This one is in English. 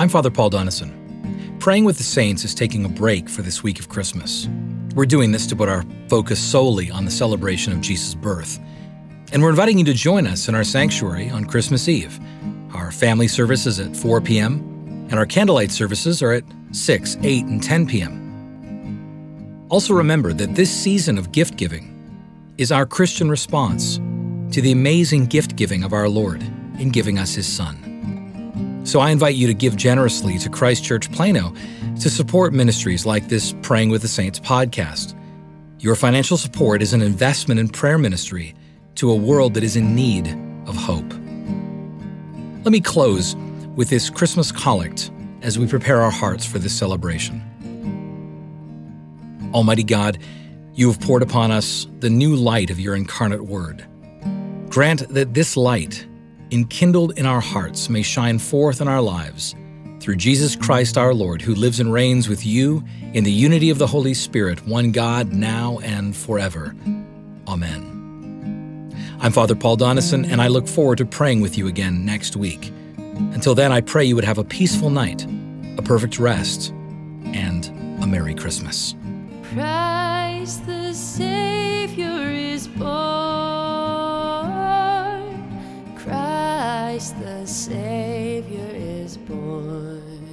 I'm Father Paul Donison. Praying with the Saints is taking a break for this week of Christmas. We're doing this to put our focus solely on the celebration of Jesus' birth. And we're inviting you to join us in our sanctuary on Christmas Eve. Our family service is at 4 p.m., and our candlelight services are at 6, 8, and 10 p.m. Also, remember that this season of gift giving is our Christian response to the amazing gift giving of our Lord in giving us His Son. So I invite you to give generously to Christ Church Plano to support ministries like this Praying with the Saints podcast. Your financial support is an investment in prayer ministry to a world that is in need of hope. Let me close with this Christmas collect as we prepare our hearts for this celebration. Almighty God, you have poured upon us the new light of your incarnate word. Grant that this light, enkindled in our hearts, may shine forth in our lives through Jesus Christ our Lord, who lives and reigns with you in the unity of the Holy Spirit, one God, now and forever. Amen. I'm Father Paul Donison, and I look forward to praying with you again next week. Until then, I pray you would have a peaceful night, a perfect rest, and a Merry Christmas. Christ the Savior Savior is born.